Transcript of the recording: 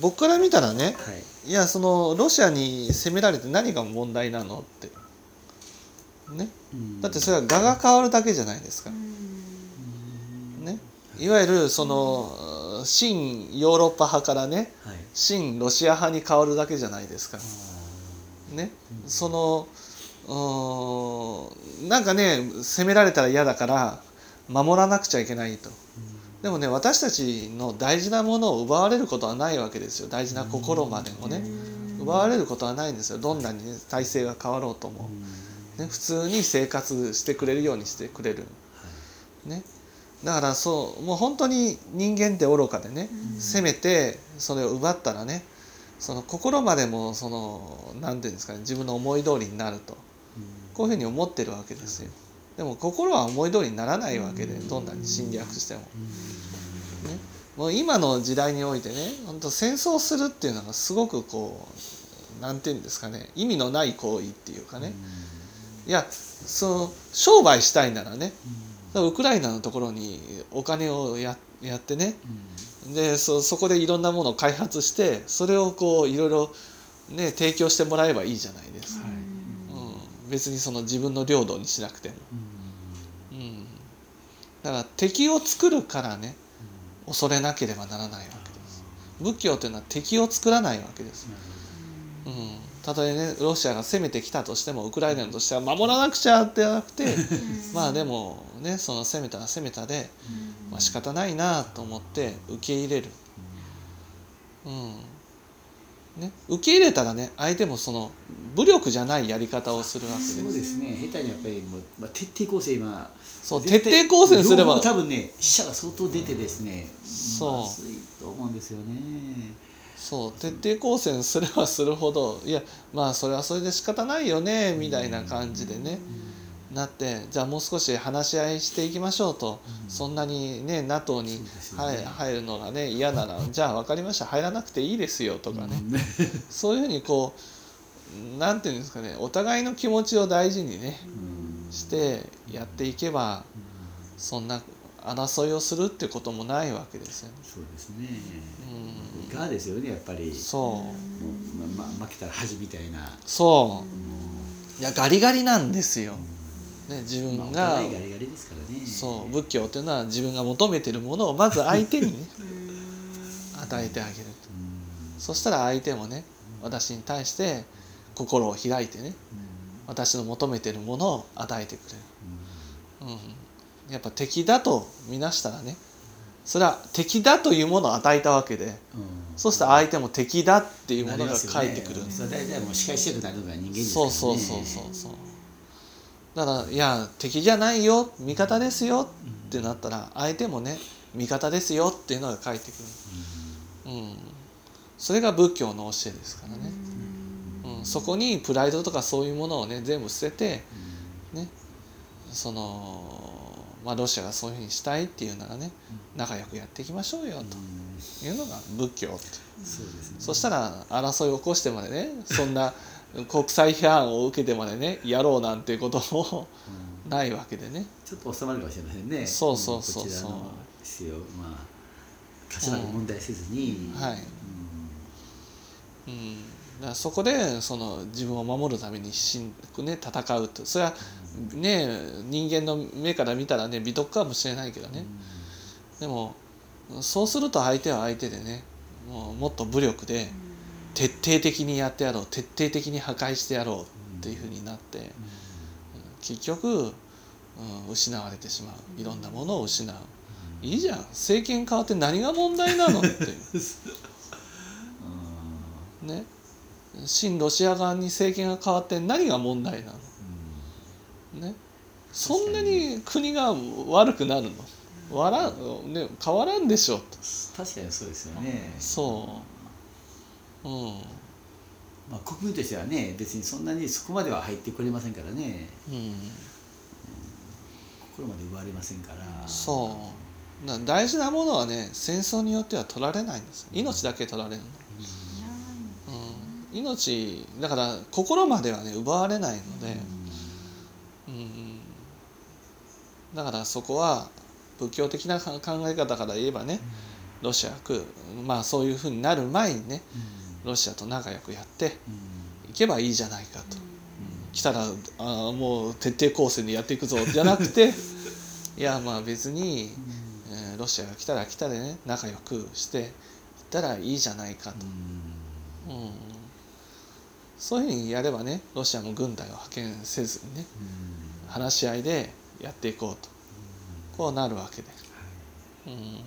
僕から見たらねはい。いやそのロシアに攻められて何が問題なのって。ね。うん。だってそれは画が変わるだけじゃないですか。ね。い。わゆるその新ヨーロッパ派からねはい。新ロシア派に変わるだけじゃないですか。ね。そのなんかね攻められたら嫌だから守らなくちゃいけないとでもね私たちの大事なものを奪われることはないわけですよ。大事な心までもね。奪われることはないんですよ。どんなに、ね、体制が変わろうとも、ね、普通に生活してくれるようにしてくれる、ね、だからそうもう本当に人間って愚かでね攻めてそれを奪ったらねその心までもその何ていうんですかね自分の思い通りになると。こういうふうに思ってるわけですよでも心は思い通りにならないわけでどんなに侵略しても。ね、もう今の時代においてね本当戦争するっていうのがすごくこう何て言うんですかね意味のない行為っていうかね。いやその商売したいならねウクライナのところにお金をややってね。でそそこでいろんなものを開発してそれをこういろいろね提供してもらえばいいじゃないですか、うん、別にその自分の領土にしなくても、うん、だから敵を作るからね恐れなければならないわけです。仏教というのは敵を作らないわけです、うん、たとえねロシアが攻めてきたとしてもウクライナとしては守らなくちゃってなくてまあでもねその攻めたら攻めたで、まあ仕方ないなと思って受け入れる、うんね、受け入れたらね相手もその武力じゃないやり方をするわけです。そうですね。下手にやっぱりもう、まあ、徹底抗戦今そう徹底抗戦すれば。多分ね死者が相当出てですねそう。まずいと思うんですよね。そう徹底抗戦すればするほどいやまあそれはそれで仕方ないよねみたいな感じでねなってじゃあもう少し話し合いしていきましょうと、そんなにね NATO にそうですよね。入入るのがね嫌ならじゃあ分かりました。入らなくていいですよとかね、そういうふうにこうなんていうんですかねお互いの気持ちを大事にねうん。してやっていけばそんな争いをするってこともないわけですよね。そうですね。うん。いかがですよねやっぱり。そう、まま、負けたら恥みたいな。そう。いやガリガリなんですよ。ね、自分が、互いガリガリですからね。そう仏教っていうのは自分が求めてるものをまず相手にね与えてあげるそしたら相手もね私に対して心を開いてね私の求めてるものを与えてくれる、うん、やっぱ敵だと見なしたらねそれは敵だというものを与えたわけでうん。そうしたら相手も敵だっていうものが返ってくる、ね。それは大体もう仕返したくなるのが人間ですからね。そうそうそうそうそうだからいや敵じゃないよ味方ですよってなったら相手もね味方ですよっていうのが返ってくる、うん、それが仏教の教えですからね、うん、そこにプライドとかそういうものをね全部捨ててね。そのまあロシアがそういうふうにしたいっていうならね仲良くやっていきましょうようん。というのが仏教って。ね。そしたら争いを起こしてまでねそんな国際批判を受けてまでねやろうなんていうこともうん。ないわけでね。ちょっと収まるかもしれませんね。そうそうそうそう。こちらのまあかつらく問題せずに、はい。うん、そこでその自分を守るために必死に、ね、戦うと。それはね人間の目から見たらね美徳かもしれないけどね。でもそうすると相手は相手でねもうもっと武力で徹底的にやってやろう徹底的に破壊してやろうっていうふうになって結局、うん、失われてしまう。いろんなものを失う。いいじゃん。政権変わって何が問題なのっていう。ね。親ロシア側に政権が変わって何が問題なの。ね。そんなに国が悪くなるの。わら、ね、変わらんでしょと。確かにそうですよね。そう。うんまあ、国民としてはね別にそんなにそこまでは入ってくれませんからね。うん。心まで奪われませんから。そう。だ大事なものはね戦争によっては取られないんです命だけ取られるの、うん、命だから心まではね奪われないので、うん、だからそこは仏教的な考え方から言えばねロシアが来る。まあそういうふうになる前にねうんロシアと仲良くやってうん。いけばいいじゃないかと、来たらあーもう徹底抗戦でやっていくぞじゃなくて いやまあ別に、えーロシアが来たら来たでね仲良くしていったらいいじゃないかと、うん。そういうふうにやればねロシアも軍隊を派遣せずにね話し合いでやっていこうと。こうなるわけで。うん